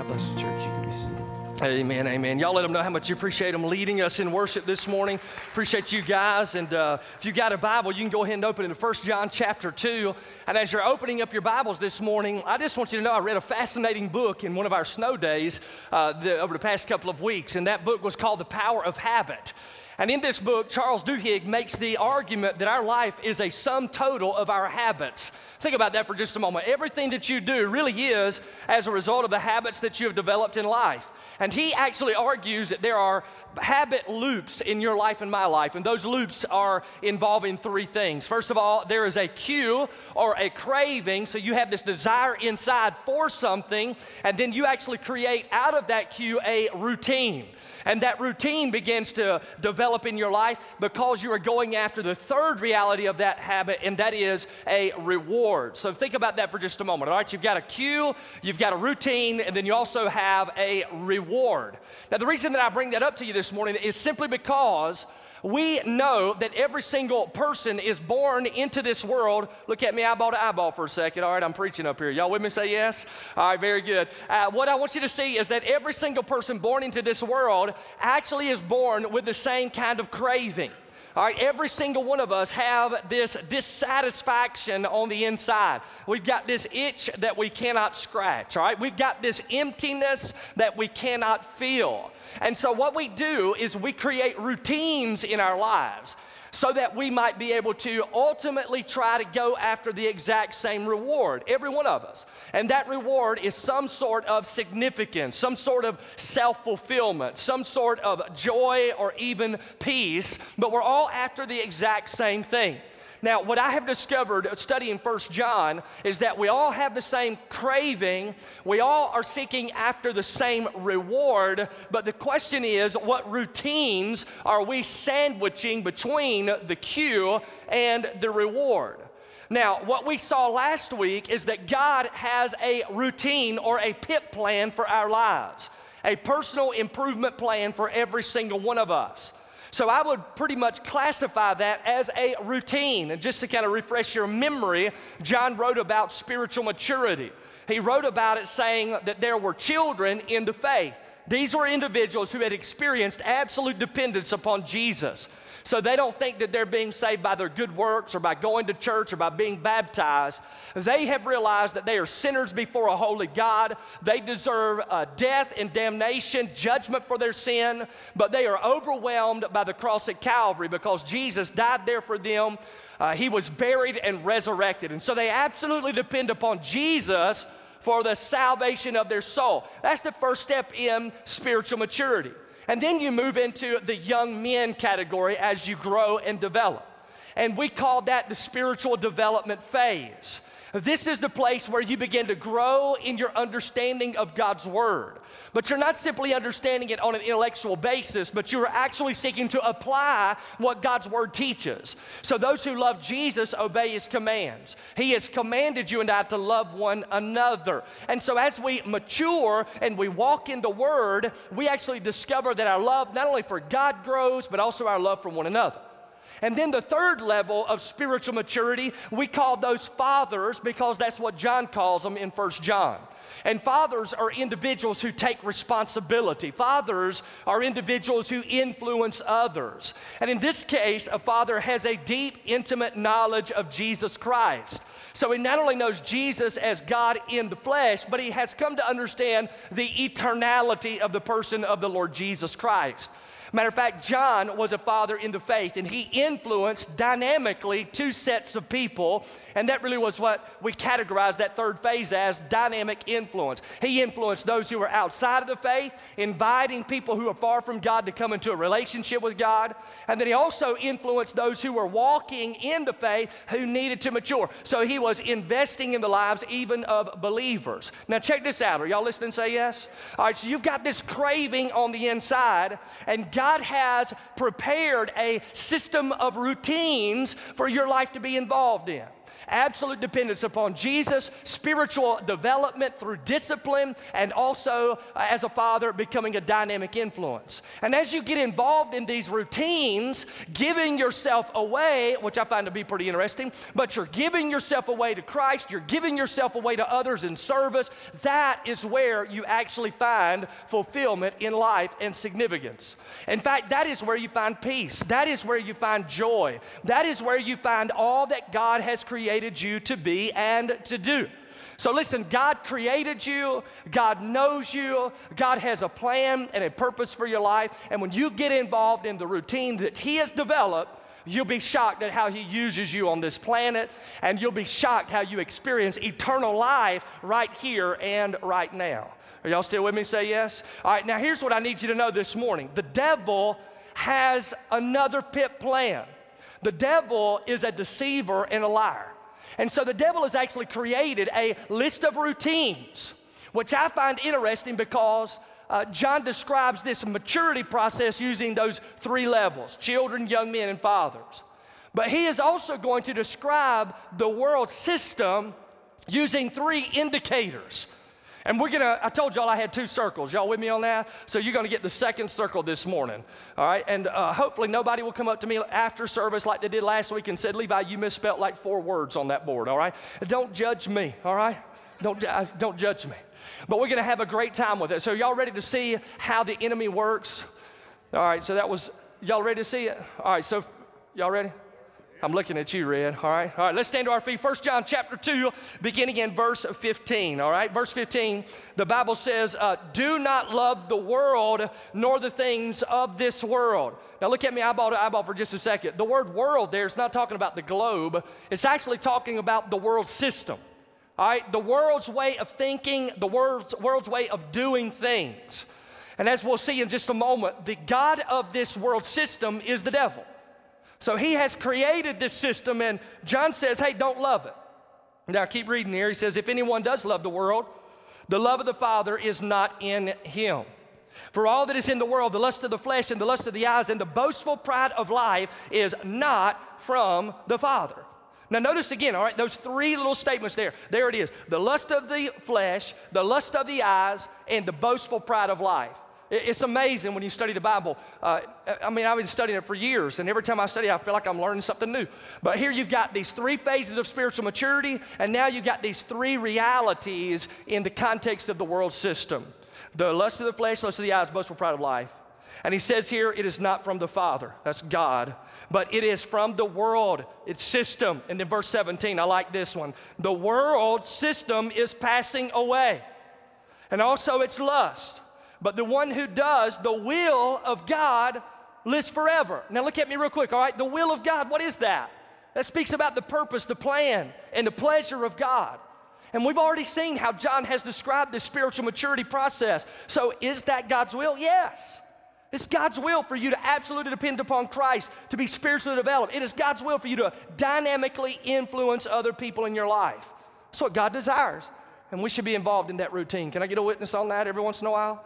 God bless the church. You can be seated. Amen, amen. Y'all let them know how much you appreciate them leading us in worship this morning. Appreciate you guys. And uh, if you got a Bible, you can go ahead and open it to 1 John chapter 2. And as you're opening up your Bibles this morning, I just want you to know I read a fascinating book in one of our snow days uh, the, over the past couple of weeks. And that book was called The Power of Habit. And in this book, Charles Duhigg makes the argument that our life is a sum total of our habits. Think about that for just a moment. Everything that you do really is as a result of the habits that you have developed in life. And he actually argues that there are habit loops in your life and my life, and those loops are involving three things. First of all, there is a cue or a craving, so you have this desire inside for something, and then you actually create out of that cue a routine. And that routine begins to develop in your life because you are going after the third reality of that habit, and that is a reward. So think about that for just a moment. All right, you've got a cue, you've got a routine, and then you also have a reward. Now, the reason that I bring that up to you this morning is simply because we know that every single person is born into this world. Look at me eyeball to eyeball for a second. All right, I'm preaching up here. Y'all with me? Say yes? All right, very good. Uh, what I want you to see is that every single person born into this world actually is born with the same kind of craving. All right, every single one of us have this dissatisfaction on the inside. We've got this itch that we cannot scratch, all right? We've got this emptiness that we cannot feel. And so what we do is we create routines in our lives so that we might be able to ultimately try to go after the exact same reward, every one of us. And that reward is some sort of significance, some sort of self fulfillment, some sort of joy or even peace, but we're all after the exact same thing. Now, what I have discovered studying First John is that we all have the same craving, we all are seeking after the same reward, but the question is what routines are we sandwiching between the cue and the reward? Now, what we saw last week is that God has a routine or a pit plan for our lives, a personal improvement plan for every single one of us. So I would pretty much classify that as a routine. And just to kind of refresh your memory, John wrote about spiritual maturity. He wrote about it saying that there were children in the faith. These were individuals who had experienced absolute dependence upon Jesus. So they don't think that they're being saved by their good works or by going to church or by being baptized. They have realized that they are sinners before a holy God. They deserve uh, death and damnation, judgment for their sin, but they are overwhelmed by the cross at Calvary because Jesus died there for them. Uh, he was buried and resurrected. And so they absolutely depend upon Jesus for the salvation of their soul. That's the first step in spiritual maturity. And then you move into the young men category as you grow and develop. And we call that the spiritual development phase. This is the place where you begin to grow in your understanding of God's Word. But you're not simply understanding it on an intellectual basis, but you are actually seeking to apply what God's Word teaches. So, those who love Jesus obey His commands. He has commanded you and I to love one another. And so, as we mature and we walk in the Word, we actually discover that our love, not only for God, grows, but also our love for one another. And then the third level of spiritual maturity, we call those fathers because that's what John calls them in First John. And fathers are individuals who take responsibility. Fathers are individuals who influence others. And in this case, a father has a deep, intimate knowledge of Jesus Christ. So he not only knows Jesus as God in the flesh, but he has come to understand the eternality of the person of the Lord Jesus Christ. Matter of fact, John was a father in the faith, and he influenced dynamically two sets of people, and that really was what we categorized that third phase as dynamic influence. He influenced those who were outside of the faith, inviting people who are far from God to come into a relationship with God, and then he also influenced those who were walking in the faith who needed to mature. So he was investing in the lives even of believers. Now, check this out. Are y'all listening? Say yes. All right, so you've got this craving on the inside, and God has prepared a system of routines for your life to be involved in. Absolute dependence upon Jesus, spiritual development through discipline, and also uh, as a father, becoming a dynamic influence. And as you get involved in these routines, giving yourself away, which I find to be pretty interesting, but you're giving yourself away to Christ, you're giving yourself away to others in service, that is where you actually find fulfillment in life and significance. In fact, that is where you find peace, that is where you find joy, that is where you find all that God has created you to be and to do. So, listen, God created you, God knows you, God has a plan and a purpose for your life. And when you get involved in the routine that He has developed, You'll be shocked at how He uses you on this planet, and you'll be shocked how you experience eternal life right here and right now. Are y'all still with me? Say yes. All right, now here's what I need you to know this morning the devil has another pit plan. The devil is a deceiver and a liar. And so the devil has actually created a list of routines, which I find interesting because uh, John describes this maturity process using those three levels children, young men, and fathers. But he is also going to describe the world system using three indicators. And we're gonna, I told y'all I had two circles. Y'all with me on that? So you're gonna get the second circle this morning. All right? And uh, hopefully nobody will come up to me after service like they did last week and said, Levi, you misspelled like four words on that board. All right? Don't judge me. All right? Don't, uh, don't judge me. But we're to have a great time with it. So, y'all ready to see how the enemy works? All right, so that was, y'all ready to see it? All right, so, y'all ready? I'm looking at you, Red. All right, all right, let's stand to our feet. First John chapter 2, beginning in verse 15. All right, verse 15, the Bible says, uh, Do not love the world nor the things of this world. Now, look at me eyeball to eyeball for just a second. The word world there is not talking about the globe, it's actually talking about the world system. All right, the world's way of thinking, the world's, world's way of doing things. And as we'll see in just a moment, the God of this world system is the devil. So he has created this system, and John says, hey, don't love it. Now, keep reading here. He says, if anyone does love the world, the love of the Father is not in him. For all that is in the world, the lust of the flesh and the lust of the eyes and the boastful pride of life is not from the Father. Now, notice again, all right, those three little statements there. There it is the lust of the flesh, the lust of the eyes, and the boastful pride of life. It's amazing when you study the Bible. Uh, I mean, I've been studying it for years, and every time I study, I feel like I'm learning something new. But here you've got these three phases of spiritual maturity, and now you've got these three realities in the context of the world system the lust of the flesh, lust of the eyes, boastful pride of life. And he says here, it is not from the Father, that's God, but it is from the world, its system. And then verse 17, I like this one. The world system is passing away, and also its lust. But the one who does the will of God lives forever. Now, look at me real quick, all right? The will of God, what is that? That speaks about the purpose, the plan, and the pleasure of God. And we've already seen how John has described this spiritual maturity process. So, is that God's will? Yes. It's God's will for you to absolutely depend upon Christ, to be spiritually developed. It is God's will for you to dynamically influence other people in your life. That's what God desires. And we should be involved in that routine. Can I get a witness on that every once in a while?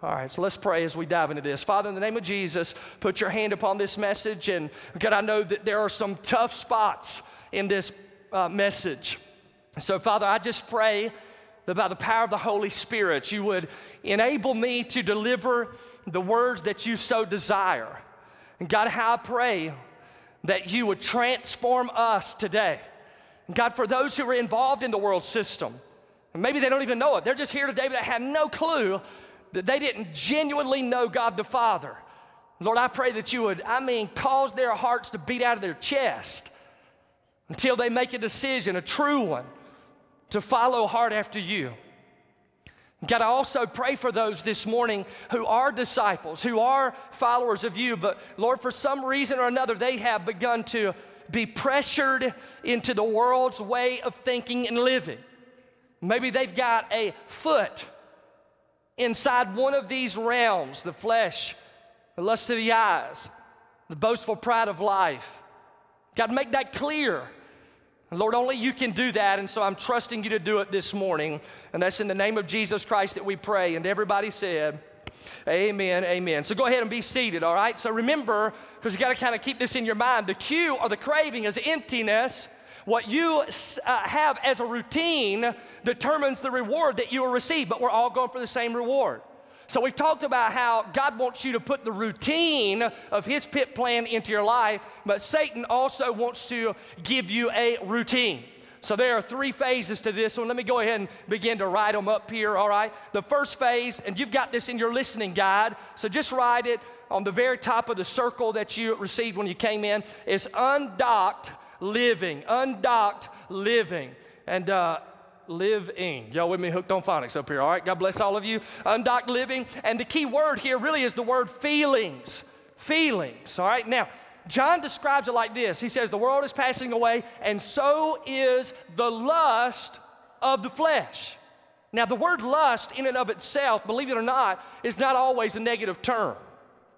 All right, so let's pray as we dive into this. Father, in the name of Jesus, put your hand upon this message. And God, I know that there are some tough spots in this uh, message. So, Father, I just pray that by the power of the Holy Spirit, you would enable me to deliver the words that you so desire. And God, how I pray that you would transform us today. And God, for those who are involved in the world system, maybe they don't even know it, they're just here today, but they have no clue they didn't genuinely know God the Father. Lord, I pray that you would, I mean, cause their hearts to beat out of their chest until they make a decision, a true one, to follow hard after you. God, I also pray for those this morning who are disciples, who are followers of you, but Lord, for some reason or another, they have begun to be pressured into the world's way of thinking and living. Maybe they've got a foot inside one of these realms the flesh, the lust of the eyes, the boastful pride of life. God, make that clear. Lord, only you can do that, and so I'm trusting you to do it this morning. And that's in the name of Jesus Christ that we pray. And everybody said, Amen, amen. So go ahead and be seated, all right? So remember, because you got to kind of keep this in your mind the cue or the craving is emptiness what you uh, have as a routine determines the reward that you will receive, but we're all going for the same reward. So we've talked about how God wants you to put the routine of his pit plan into your life, but Satan also wants to give you a routine. So there are three phases to this one. Let me go ahead and begin to write them up here, all right? The first phase, and you've got this in your listening guide, so just write it on the very top of the circle that you received when you came in, is undocked living. Undocked living. And uh, living. Y'all with me hooked on phonics up here, all right? God bless all of you. Undocked living. And the key word here really is the word feelings. Feelings, all right? Now, John describes it like this He says, The world is passing away, and so is the lust of the flesh. Now, the word lust, in and of itself, believe it or not, is not always a negative term.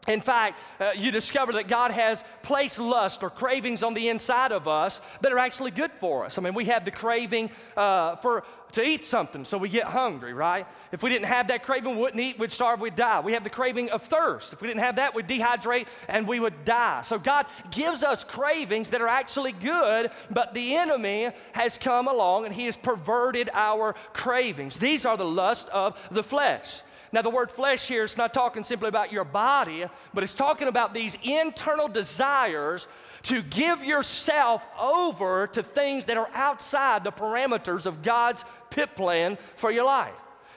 In fact, uh, you discover that God has placed lust or cravings on the inside of us that are actually good for us. I mean, we have the craving uh, for to eat something, so we get hungry, right? If we didn't have that craving, we wouldn't eat, we'd starve, we'd die. We have the craving of thirst. If we didn't have that, we'd dehydrate and we would die. So God gives us cravings that are actually good, but the enemy has come along and he has perverted our cravings. These are the lust of the flesh. Now, the word flesh here is not talking simply about your body, but it's talking about these internal desires to give yourself over to things that are outside the parameters of God's pit plan for your life.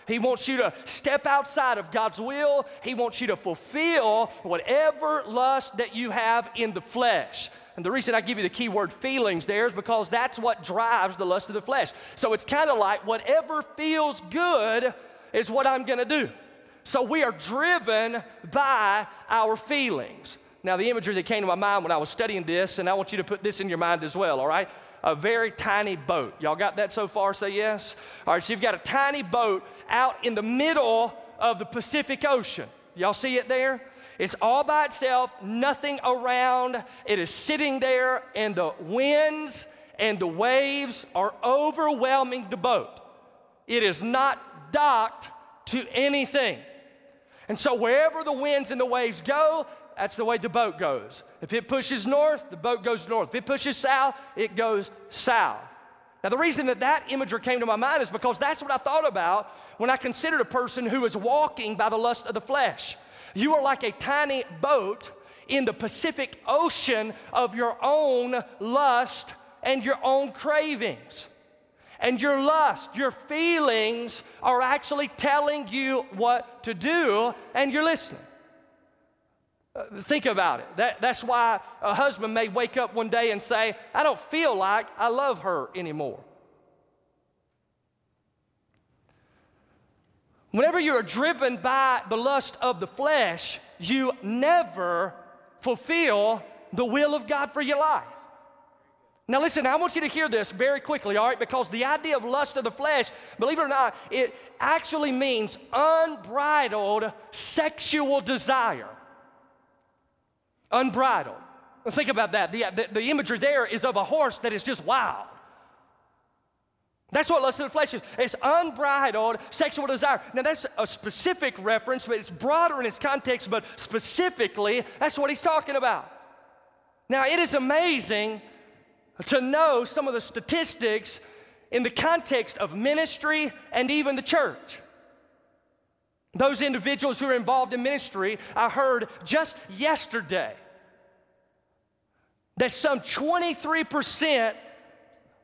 He wants you to step outside of God's will. He wants you to fulfill whatever lust that you have in the flesh. And the reason I give you the key word feelings there is because that's what drives the lust of the flesh. So it's kind of like whatever feels good is what I'm going to do. So we are driven by our feelings. Now, the imagery that came to my mind when I was studying this, and I want you to put this in your mind as well, all right? A very tiny boat. Y'all got that so far? Say yes. All right, so you've got a tiny boat out in the middle of the Pacific Ocean. Y'all see it there? It's all by itself, nothing around. It is sitting there, and the winds and the waves are overwhelming the boat. It is not docked to anything. And so wherever the winds and the waves go, that's the way the boat goes. If it pushes north, the boat goes north. If it pushes south, it goes south. Now, the reason that that imagery came to my mind is because that's what I thought about when I considered a person who is walking by the lust of the flesh. You are like a tiny boat in the Pacific Ocean of your own lust and your own cravings and your lust, your feelings are actually telling you what to do, and you're listening. Uh, think about it. That, that's why a husband may wake up one day and say, I don't feel like I love her anymore. Whenever you're driven by the lust of the flesh, you never fulfill the will of God for your life. Now, listen, I want you to hear this very quickly, all right? Because the idea of lust of the flesh, believe it or not, it actually means unbridled sexual desire. Unbridled. Think about that. The, the, the, imagery there is of a horse that is just wild. That's what lust of the flesh is. It's unbridled sexual desire. Now, that's a specific reference, but it's broader in its context, but specifically, that's what he's talking about. Now, it is amazing to know some of the statistics in the context of ministry and even the church. Those individuals who are involved in ministry, I heard just yesterday that some 23%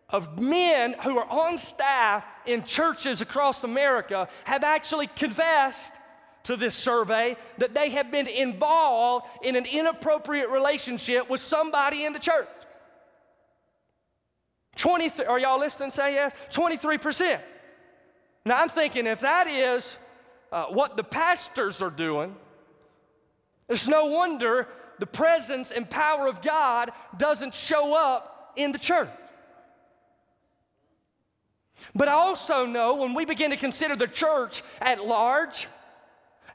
of men who are on staff in churches across America have actually confessed to this survey that they have been involved in an inappropriate relationship with somebody in the church. 23, are y'all listening? Say yes. 23%. Now I'm thinking if that is uh, what the pastors are doing, it's no wonder the presence and power of God doesn't show up in the church. But I also know when we begin to consider the church at large,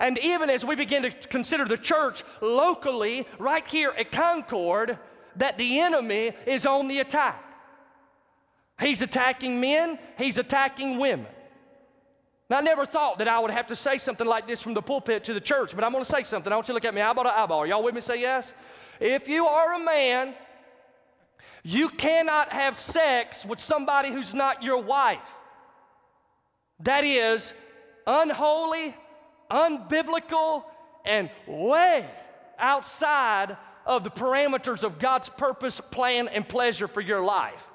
and even as we begin to consider the church locally, right here at Concord, that the enemy is on the attack. He's attacking men, he's attacking women. Now, I never thought that I would have to say something like this from the pulpit to the church, but I'm gonna say something. I want you to look at me eyeball to eyeball. Y'all with me? Say yes. If you are a man You cannot have sex with somebody who's not your wife. That is unholy, unbiblical, and way outside of the parameters of God's purpose, plan, and pleasure for your life.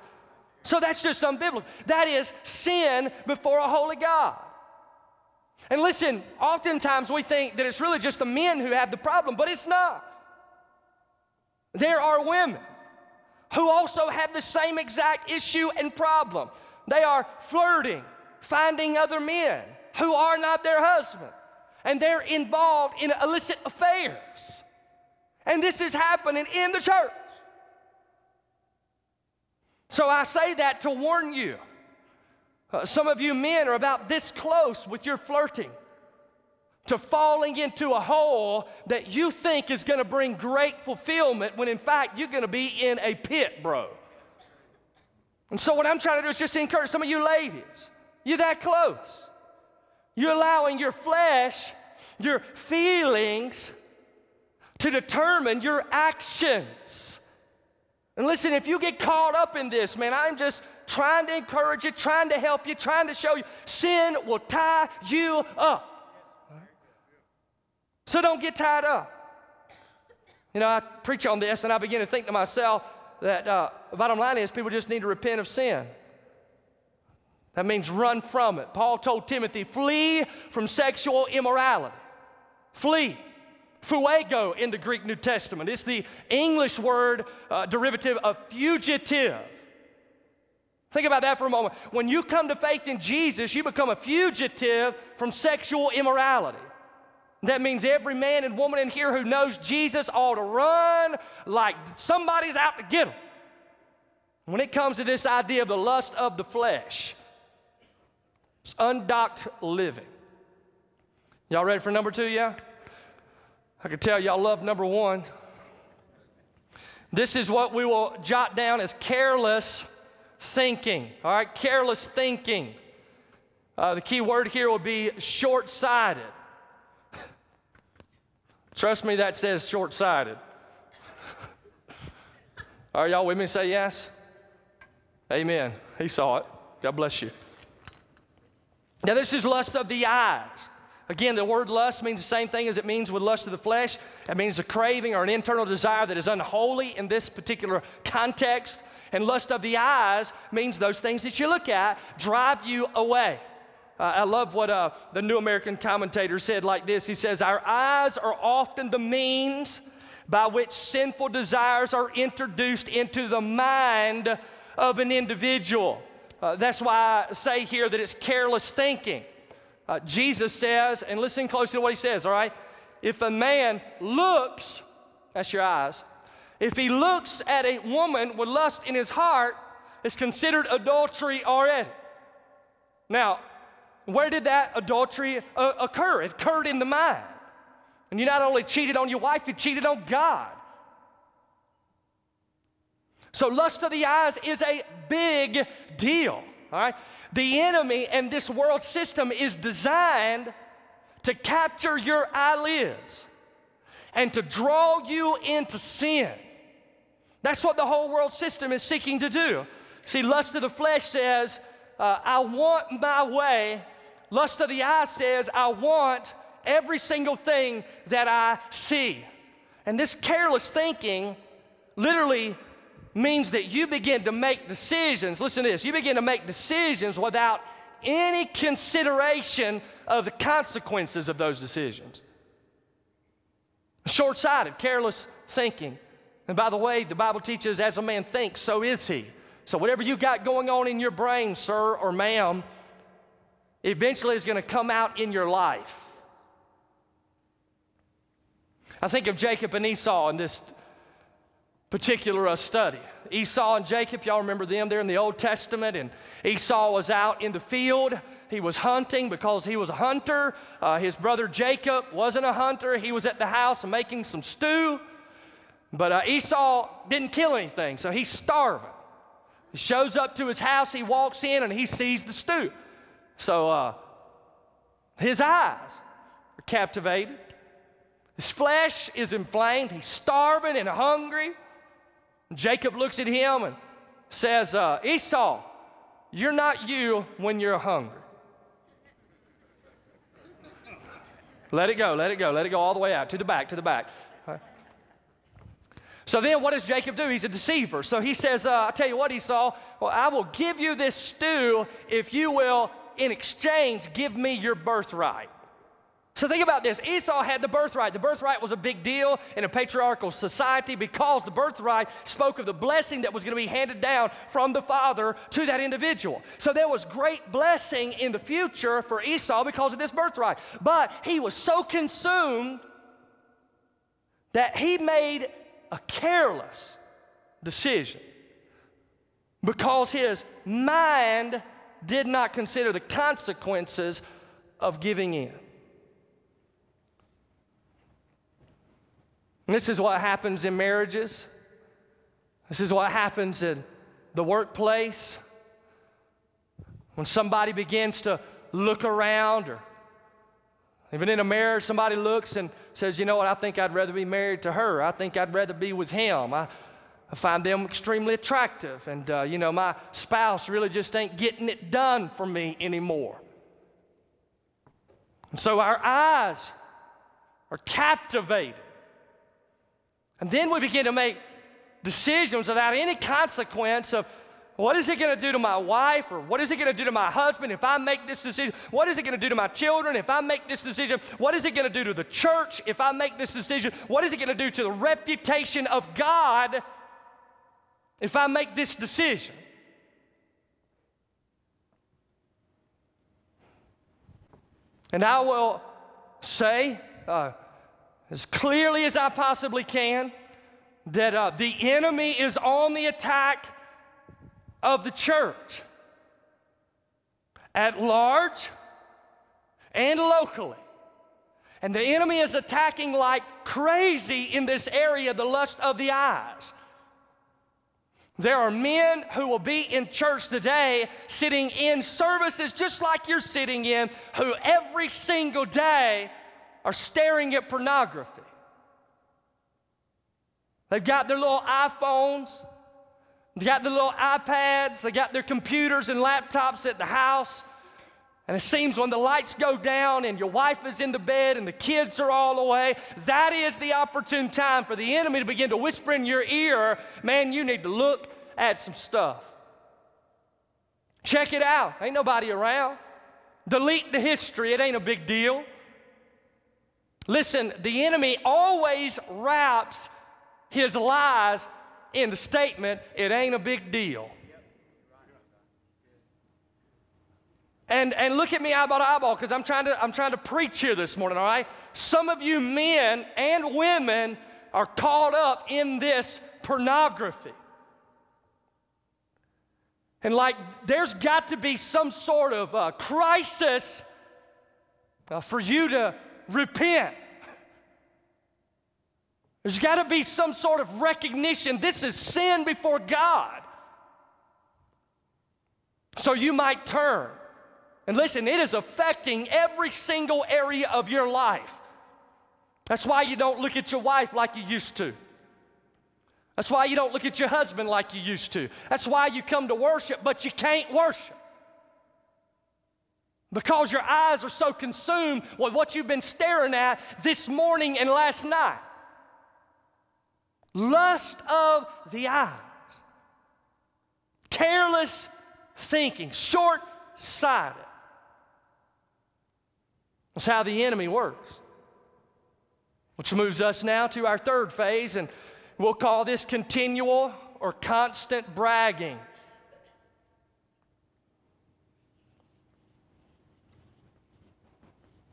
So that's just unbiblical. That is sin before a holy God. And listen, oftentimes we think that it's really just the men who have the problem, but it's not. There are women who also have the same exact issue and problem. They are flirting, finding other men who are not their husband, and they're involved in illicit affairs. And this is happening in the church. So I say that to warn you. Uh, some of you men are about this close with your flirting to falling into a hole that you think is going to bring great fulfillment when in fact you're going to be in a pit, bro. And so, what I'm trying to do is just encourage some of you ladies. You're that close. You're allowing your flesh, your feelings, to determine your actions. And listen, if you get caught up in this, man, I'm just trying to encourage you, trying to help you, trying to show you sin will tie you up. So don't get tied up. You know, I preach on this and I begin to think to myself that uh, bottom line is people just need to repent of sin. That means run from it. Paul told Timothy, flee from sexual immorality. Flee. Pheugo in the Greek New Testament. It's the English word uh, derivative of fugitive. Think about that for a moment. When you come to faith in Jesus, you become a fugitive from sexual immorality. That means every man and woman in here who knows Jesus ought to run like somebody's out to get them. When it comes to this idea of the lust of the flesh, it's undocked living. Y'all ready for number two, yeah? I can tell y'all love number one. This is what we will jot down as careless thinking. All right, careless thinking. Uh, the key word here will be short sighted. Trust me, that says short sighted. Are y'all with me? Say yes. Amen. He saw it. God bless you. Now, this is lust of the eyes. Again, the word lust means the same thing as it means with lust of the flesh. It means a craving or an internal desire that is unholy in this particular context. And lust of the eyes means those things that you look at drive you away. Uh, I love what uh, the New American Commentator said like this He says, Our eyes are often the means by which sinful desires are introduced into the mind of an individual. Uh, that's why I say here that it's careless thinking. Uh, Jesus says, and listen closely to what he says, all right? If a man looks, that's your eyes, if he looks at a woman with lust in his heart, it's considered adultery already. Now, where did that adultery uh, occur? It occurred in the mind. And you not only cheated on your wife, you cheated on God. So, lust of the eyes is a big deal, all right? The enemy and this world system is designed to capture your eyelids and to draw you into sin. That's what the whole world system is seeking to do. See, lust of the flesh says, uh, I want my way. Lust of the eye says, I want every single thing that I see. And this careless thinking literally means that you begin to make decisions. Listen to this you begin to make decisions without any consideration of the consequences of those decisions. Short sighted, careless thinking. And by the way, the Bible teaches as a man thinks, so is he. So, whatever you got going on in your brain, sir or ma'am, eventually is going to come out in your life. I think of Jacob and Esau in this particular uh, study. Esau and Jacob, y'all remember them? They're in the Old Testament, and Esau was out in the field. He was hunting because he was a hunter. Uh, his brother Jacob wasn't a hunter. He was at the house making some stew. But uh, Esau didn't kill anything, so he's starving. He shows up to his house, he walks in, and he sees the stew. So uh, his eyes are captivated. His flesh is inflamed. He's starving and hungry. Jacob looks at him and says, uh, Esau, you're not you when you're hungry. let it go, let it go, let it go all the way out to the back, to the back. So then, what does Jacob do? He's a deceiver. So he says, uh, I tell you what, Esau, well, I will give you this stew if you will, in exchange, give me your birthright. So think about this Esau had the birthright. The birthright was a big deal in a patriarchal society because the birthright spoke of the blessing that was going to be handed down from the father to that individual. So there was great blessing in the future for Esau because of this birthright. But he was so consumed that he made a careless decision because his mind did not consider the consequences of giving in. And this is what happens in marriages. This is what happens in the workplace. When somebody begins to look around, or even in a marriage, somebody looks and says, You know what, I think I'd rather be married to her. I think I'd rather be with him. I, I find them extremely attractive. And, uh, you know, my spouse really just ain't getting it done for me anymore. And so our eyes are captivated and then we begin to make decisions without any consequence of what is it going to do to my wife or what is it going to do to my husband if I make this decision? What is it going to do to my children if I make this decision? What is it going to do to the church if I make this decision? What is it going to do to the reputation of God if I make this decision? And I will say, uh, as clearly as I possibly can that uh, the enemy is on the attack of the church at large and locally. And the enemy is attacking like crazy in this area, the lust of the eyes. There are men who will be in church today sitting in services just like you're sitting in, who every single day are staring at pornography. They've got their little iPhones, they got their little iPads, they got their computers and laptops at the house. And it seems when the lights go down and your wife is in the bed and the kids are all away, that is the opportune time for the enemy to begin to whisper in your ear, man, you need to look at some stuff. Check it out. Ain't nobody around. Delete the history, it ain't a big deal. Listen, the enemy always wraps his lies in the statement, it ain't a big deal. And, and look at me eyeball to eyeball because I'm trying to I'm trying to preach here this morning, all right? Some of you men and women are caught up in this pornography. And like there's got to be some sort of uh, crisis uh, for you to repent. There's got to be some sort of recognition this is sin before God. So you might turn. And listen, it is affecting every single area of your life. That's why you don't look at your wife like you used to. That's why you don't look at your husband like you used to. That's why you come to worship, but you can't worship. Because your eyes are so consumed with what you've been staring at this morning and last night. Lust of the eyes. Careless thinking, short sighted. That's how the enemy works. Which moves us now to our third phase, and we'll call this continual or constant bragging.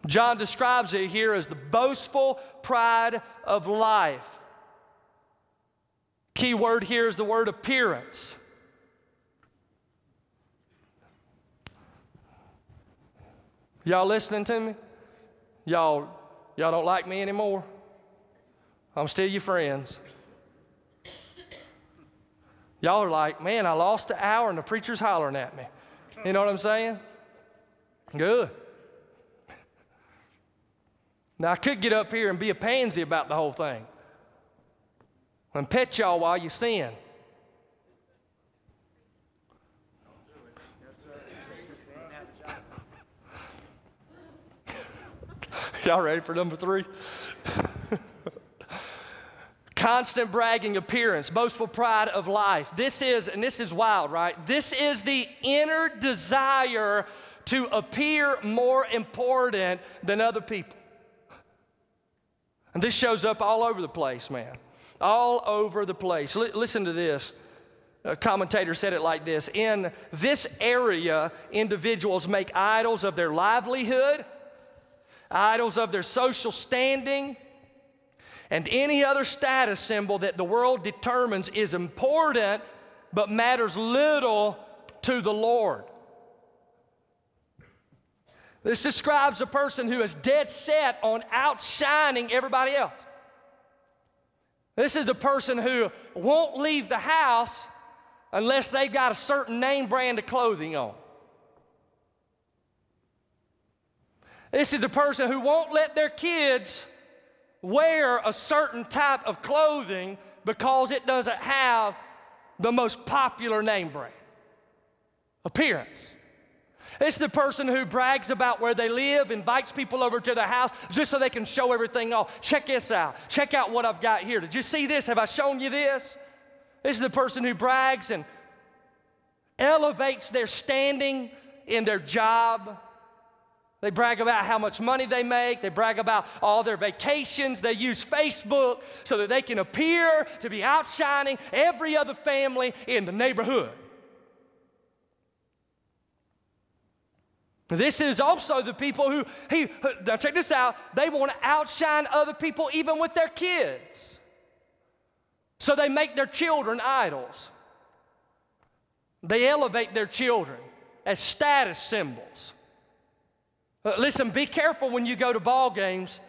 John describes it here as the boastful pride of life. Key word here is the word appearance. Y'all listening to me? Y'all, y'all don't like me anymore? I'm still your friends. Y'all are like, man, I lost an hour and the preacher's hollering at me. You know what I'm saying? Good. Now, I could get up here and be a pansy about the whole thing and pet y'all while you sin. y'all ready for number three? Constant bragging appearance, boastful pride of life. This is, and this is wild, right? This is the inner desire to appear more important than other people. And this shows up all over the place, man. All over the place. L- listen to this. A commentator said it like this In this area, individuals make idols of their livelihood, idols of their social standing, and any other status symbol that the world determines is important but matters little to the Lord. This describes a person who is dead set on outshining everybody else. This is the person who won't leave the house unless they've got a certain name brand of clothing on. This is the person who won't let their kids wear a certain type of clothing because it doesn't have the most popular name brand. Appearance. It's the person who brags about where they live, invites people over to their house just so they can show everything off. Check this out. Check out what I've got here. Did you see this? Have I shown you this? This is the person who brags and elevates their standing in their job, they brag about how much money they make. They brag about all their vacations. They use Facebook so that they can appear to be outshining every other family in the neighborhood. This is also the people who, he, now check this out, they want to outshine other people even with their kids. So they make their children idols. They elevate their children as status symbols. Uh, listen, be careful when you go to ball games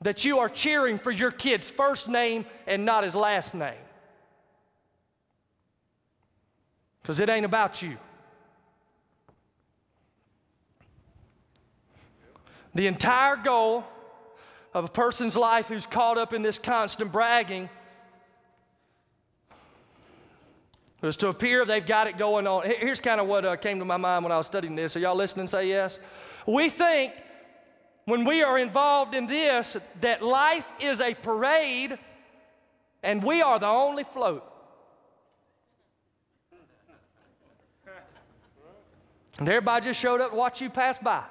that you are cheering for your kid's first name and not his last name. Because it ain't about you. The entire goal of a person's life who's caught up in this constant bragging is to appear they've got it going on. Here's kind of what uh, came to my mind when I was studying this. Are y'all listening? Say yes. We think when we are involved in this that life is a parade and we are the only float. And everybody just showed up to watch you pass by.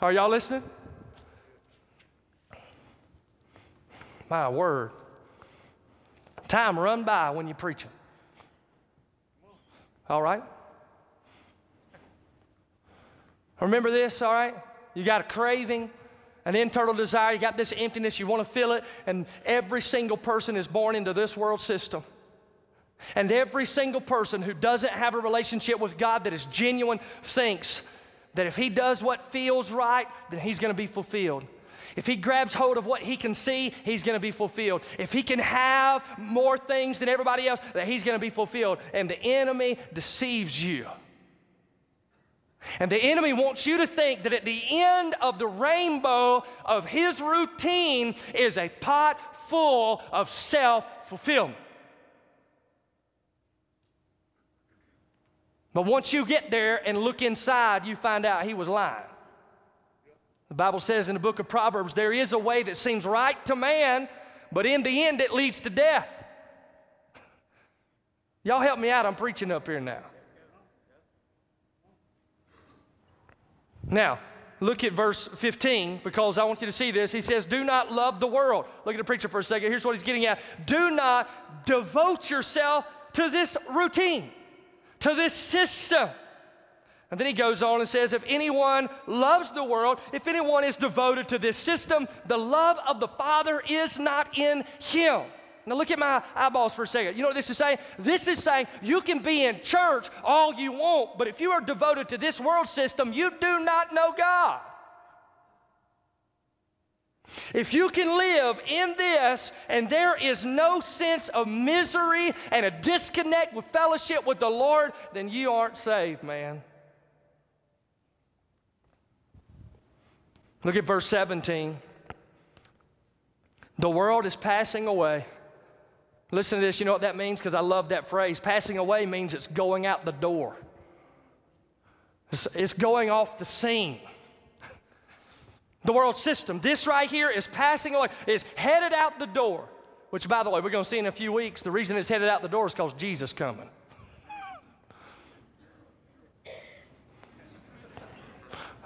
Are y'all listening? My word. Time run by when you're preaching. All right? Remember this, all right? You got a craving, an internal desire, you got this emptiness, you want to fill it, and every single person is born into this world system. And every single person who doesn't have a relationship with God that is genuine thinks that if he does what feels right, then he's going to be fulfilled. If he grabs hold of what he can see, he's going to be fulfilled. If he can have more things than everybody else, that he's going to be fulfilled. And the enemy deceives you. And the enemy wants you to think that at the end of the rainbow of his routine is a pot full of self fulfillment. But once you get there and look inside, you find out he was lying. The Bible says in the book of Proverbs, there is a way that seems right to man, but in the end it leads to death. Y'all help me out, I'm preaching up here now. Now, look at verse 15 because I want you to see this. He says, Do not love the world. Look at the preacher for a second. Here's what he's getting at Do not devote yourself to this routine, to this system. And then he goes on and says, If anyone loves the world, if anyone is devoted to this system, the love of the Father is not in him. Now, look at my eyeballs for a second. You know what this is saying? This is saying you can be in church all you want, but if you are devoted to this world system, you do not know God. If you can live in this and there is no sense of misery and a disconnect with fellowship with the Lord, then you aren't saved, man. Look at verse 17. The world is passing away Listen to this, you know what that means? Because I love that phrase. Passing away means it's going out the door. It's going off the scene. The world system, this right here is passing away, is headed out the door. Which, by the way, we're going to see in a few weeks. The reason it's headed out the door is because Jesus coming.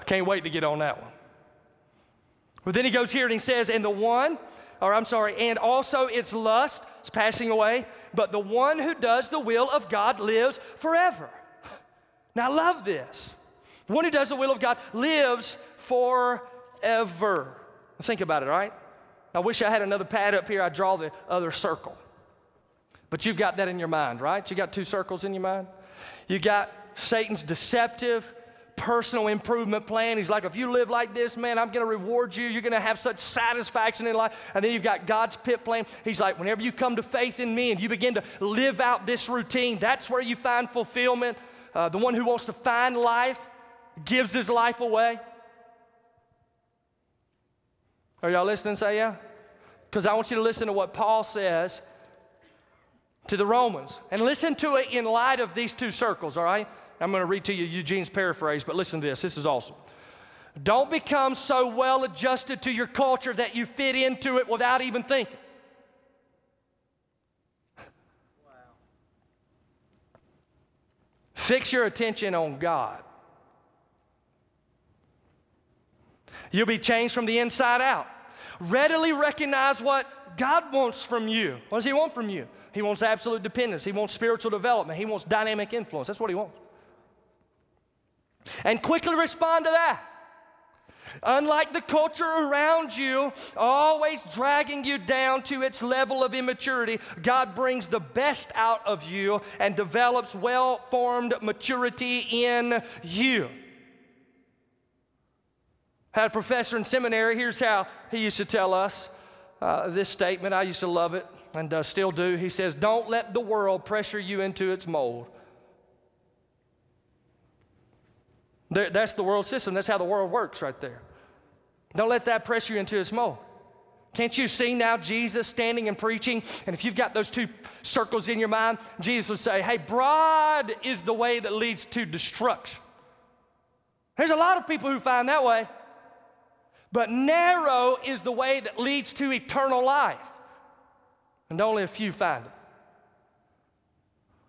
I can't wait to get on that one. But then he goes here and he says, and the one, or I'm sorry, and also its lust is passing away, but the one who does the will of God lives forever. Now, I love this. One who does the will of God lives forever. Ever think about it, all right? I wish I had another pad up here, I'd draw the other circle. But you've got that in your mind, right? You got two circles in your mind? You got Satan's deceptive, personal improvement plan. He's like, if you live like this, man, I'm going to reward you. You're going to have such satisfaction in life. And then you've got God's pit plan. He's like, whenever you come to faith in me and you begin to live out this routine, that's where you find fulfillment. Uh, the one who wants to find life gives his life away. Are y'all listening? Say yeah. Because I want you to listen to what Paul says to the Romans and listen to it in light of these two circles, all right? I'm going to read to you Eugene's paraphrase, but listen to this. This is awesome. Don't become so well adjusted to your culture that you fit into it without even thinking. Wow. Fix your attention on God. You'll be changed from the inside out. Readily recognize what God wants from you. What does He want from you? He wants absolute dependence. He wants spiritual development. He wants dynamic influence. That's what He wants and quickly respond to that. Unlike the culture around you, always dragging you down to its level of immaturity, God brings the best out of you and develops well formed maturity in you. Had a professor in seminary, here's how he used to tell us uh, this statement. I used to love it and uh, still do. He says, Don't let the world pressure you into its mold. That's the world system. That's how the world works right there. Don't let that press you into its mold. Can't you see now Jesus standing and preaching? And if you've got those two circles in your mind, Jesus would say, Hey, broad is the way that leads to destruction. There's a lot of people who find that way, but narrow is the way that leads to eternal life. And only a few find it.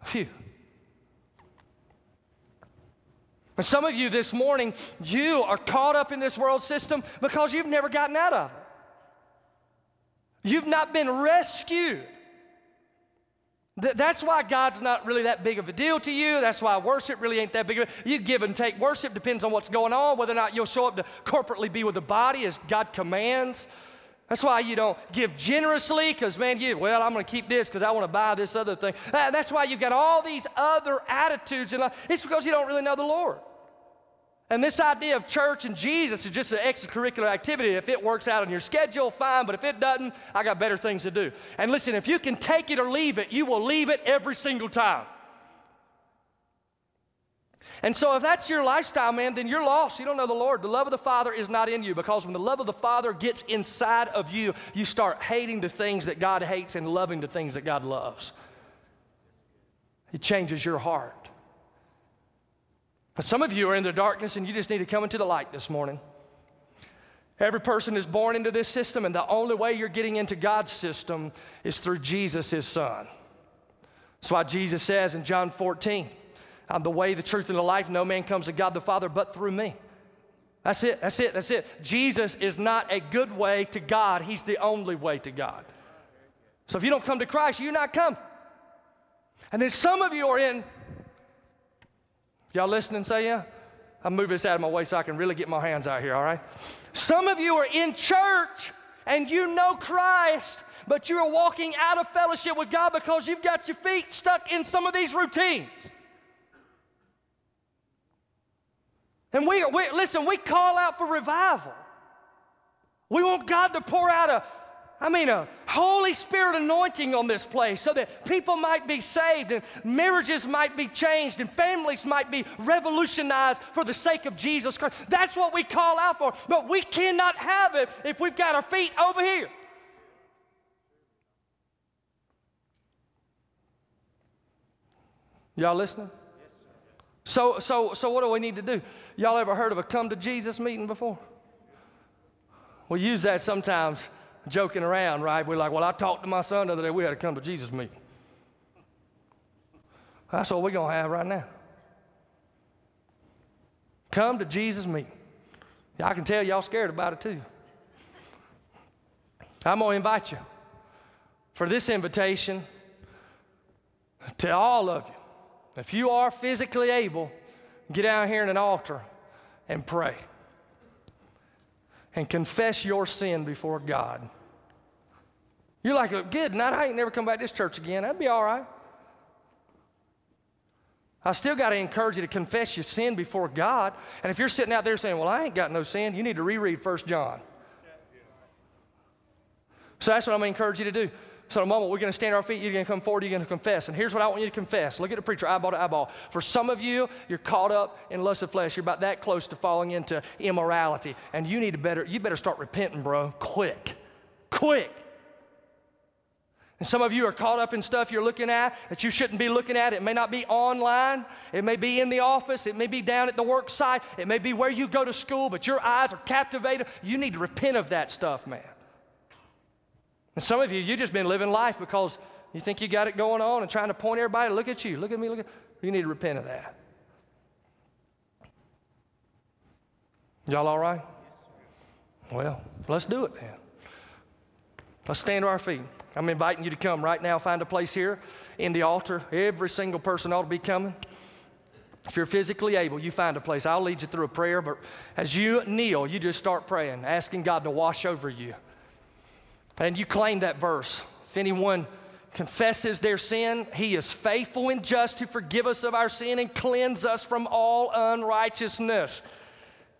A few. And some of you this morning, you are caught up in this world system because you've never gotten out of it. You've not been rescued. That's why God's not really that big of a deal to you. That's why worship really ain't that big of a You give and take worship depends on what's going on, whether or not you'll show up to corporately be with the body as God commands. That's why you don't give generously, because man, you, well, I'm going to keep this because I want to buy this other thing. That's why you've got all these other attitudes in life. It's because you don't really know the Lord. And this idea of church and Jesus is just an extracurricular activity. If it works out on your schedule, fine, but if it doesn't, I got better things to do. And listen, if you can take it or leave it, you will leave it every single time. And so, if that's your lifestyle, man, then you're lost. You don't know the Lord. The love of the Father is not in you because when the love of the Father gets inside of you, you start hating the things that God hates and loving the things that God loves. It changes your heart. But some of you are in the darkness and you just need to come into the light this morning. Every person is born into this system, and the only way you're getting into God's system is through Jesus, his son. That's why Jesus says in John 14, I'm the way, the truth, and the life. No man comes to God the Father but through me. That's it, that's it, that's it. Jesus is not a good way to God, He's the only way to God. So if you don't come to Christ, you're not come. And then some of you are in Y'all listening? Say yeah. I'll move this out of my way so I can really get my hands out here, all right? Some of you are in church and you know Christ, but you are walking out of fellowship with God because you've got your feet stuck in some of these routines. And we, are we listen, we call out for revival. We want God to pour out a, I mean, a Holy Spirit anointing on this place so that people might be saved and marriages might be changed and families might be revolutionized for the sake of Jesus Christ. That's what we call out for, but we cannot have it if we've got our feet over here. Y'all listening? So, so, so what do we need to do? Y'all ever heard of a come to Jesus meeting before? We use that sometimes joking around, right? We're like, well, I talked to my son the other day, we had to come to Jesus meeting. That's what we're going to have right now. Come to Jesus meeting. I can tell y'all scared about it too. I'm going to invite you for this invitation to all of you. If you are physically able, get out here in an altar and pray and confess your sin before God. You're like, good night, I ain't never come back to this church again. That'd be all right. I still got to encourage you to confess your sin before God. And if you're sitting out there saying, Well, I ain't got no sin, you need to reread 1 John. So that's what I'm going to encourage you to do. So in a moment, we're going to stand our feet. You're going to come forward. You're going to confess. And here's what I want you to confess. Look at the preacher, eyeball to eyeball. For some of you, you're caught up in lust of flesh. You're about that close to falling into immorality. And you need to better, you better start repenting, bro. Quick. Quick. And some of you are caught up in stuff you're looking at that you shouldn't be looking at. It may not be online, it may be in the office, it may be down at the work site, it may be where you go to school, but your eyes are captivated. You need to repent of that stuff, man. And some of you, you've just been living life because you think you got it going on and trying to point everybody, look at you, look at me, look at you need to repent of that. Y'all all right? Well, let's do it, man. Let's stand to our feet. I'm inviting you to come right now, find a place here in the altar. Every single person ought to be coming. If you're physically able, you find a place. I'll lead you through a prayer, but as you kneel, you just start praying, asking God to wash over you. And you claim that verse. If anyone confesses their sin, he is faithful and just to forgive us of our sin and cleanse us from all unrighteousness.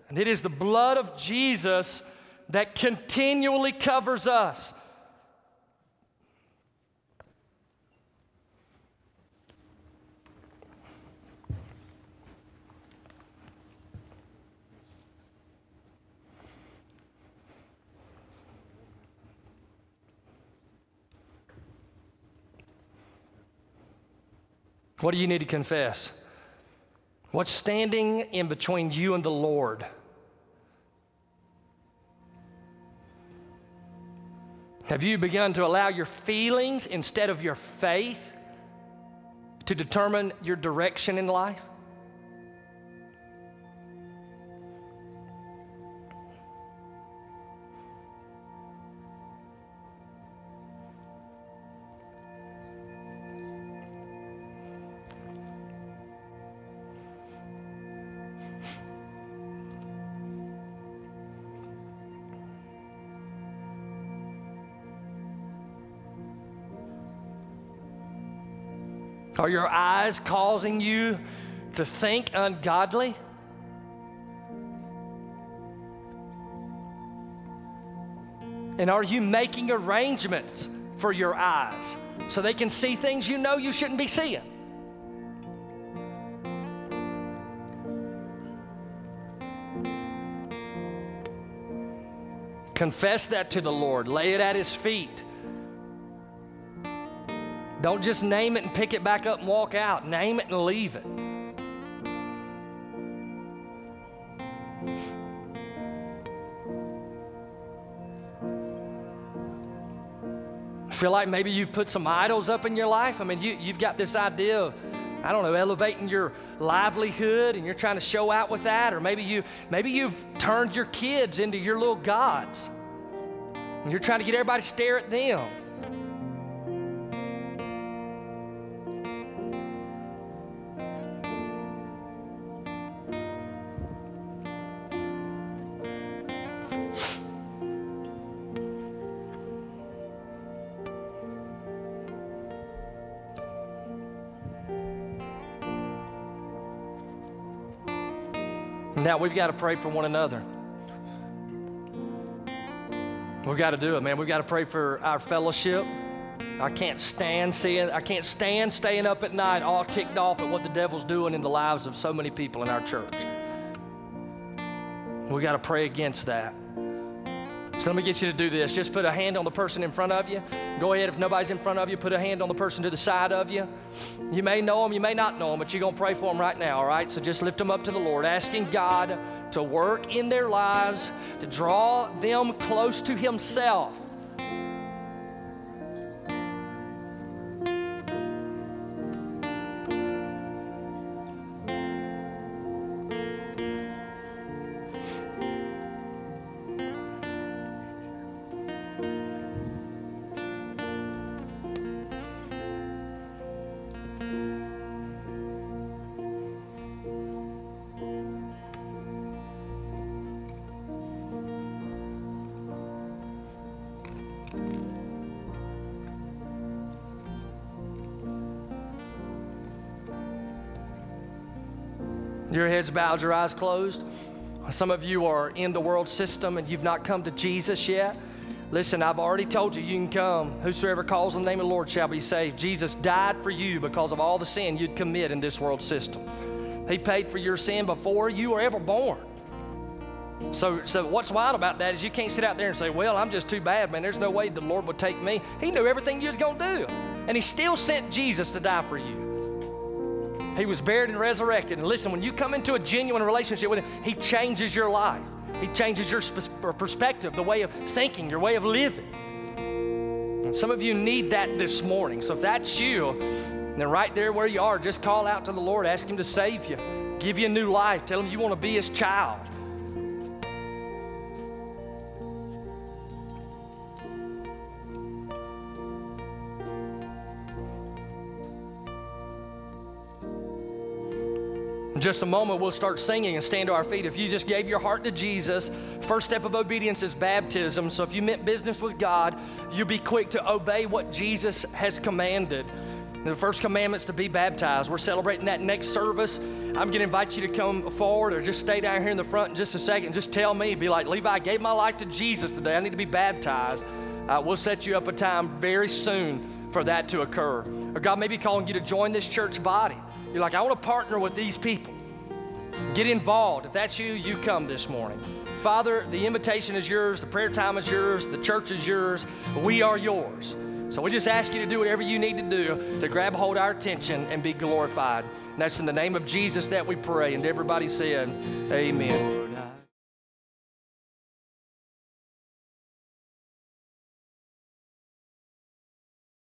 And it is the blood of Jesus that continually covers us. What do you need to confess? What's standing in between you and the Lord? Have you begun to allow your feelings instead of your faith to determine your direction in life? Are your eyes causing you to think ungodly? And are you making arrangements for your eyes so they can see things you know you shouldn't be seeing? Confess that to the Lord, lay it at His feet. Don't just name it and pick it back up and walk out. Name it and leave it. I feel like maybe you've put some idols up in your life. I mean, you, you've got this idea of, I don't know, elevating your livelihood and you're trying to show out with that. Or maybe, you, maybe you've turned your kids into your little gods and you're trying to get everybody to stare at them. Now we've got to pray for one another. We've got to do it, man. We've got to pray for our fellowship. I can't stand seeing, I can't stand staying up at night all ticked off at what the devil's doing in the lives of so many people in our church. We got to pray against that. So let me get you to do this. Just put a hand on the person in front of you. Go ahead, if nobody's in front of you, put a hand on the person to the side of you. You may know them, you may not know them, but you're going to pray for them right now, all right? So just lift them up to the Lord, asking God to work in their lives, to draw them close to Himself. Heads bowed, your eyes closed. Some of you are in the world system and you've not come to Jesus yet. Listen, I've already told you, you can come. Whosoever calls on the name of the Lord shall be saved. Jesus died for you because of all the sin you'd commit in this world system. He paid for your sin before you were ever born. So, so what's wild about that is you can't sit out there and say, well, I'm just too bad, man. There's no way the Lord would take me. He knew everything you was going to do. And he still sent Jesus to die for you. He was buried and resurrected. And listen, when you come into a genuine relationship with Him, He changes your life. He changes your perspective, the way of thinking, your way of living. And some of you need that this morning. So if that's you, then right there where you are, just call out to the Lord, ask Him to save you, give you a new life, tell Him you want to be His child. In just a moment, we'll start singing and stand to our feet. If you just gave your heart to Jesus, first step of obedience is baptism. So if you meant business with God, you be quick to obey what Jesus has commanded. The first commandment is to be baptized. We're celebrating that next service. I'm going to invite you to come forward or just stay down here in the front in just a second. Just tell me, be like, Levi, I gave my life to Jesus today. I need to be baptized. Uh, we'll set you up a time very soon for that to occur. Or God may be calling you to join this church body. You're like, I want to partner with these people. Get involved. If that's you, you come this morning. Father, the invitation is yours, the prayer time is yours, the church is yours, we are yours. So we just ask you to do whatever you need to do to grab hold our attention and be glorified. And that's in the name of Jesus that we pray. And everybody said, Amen.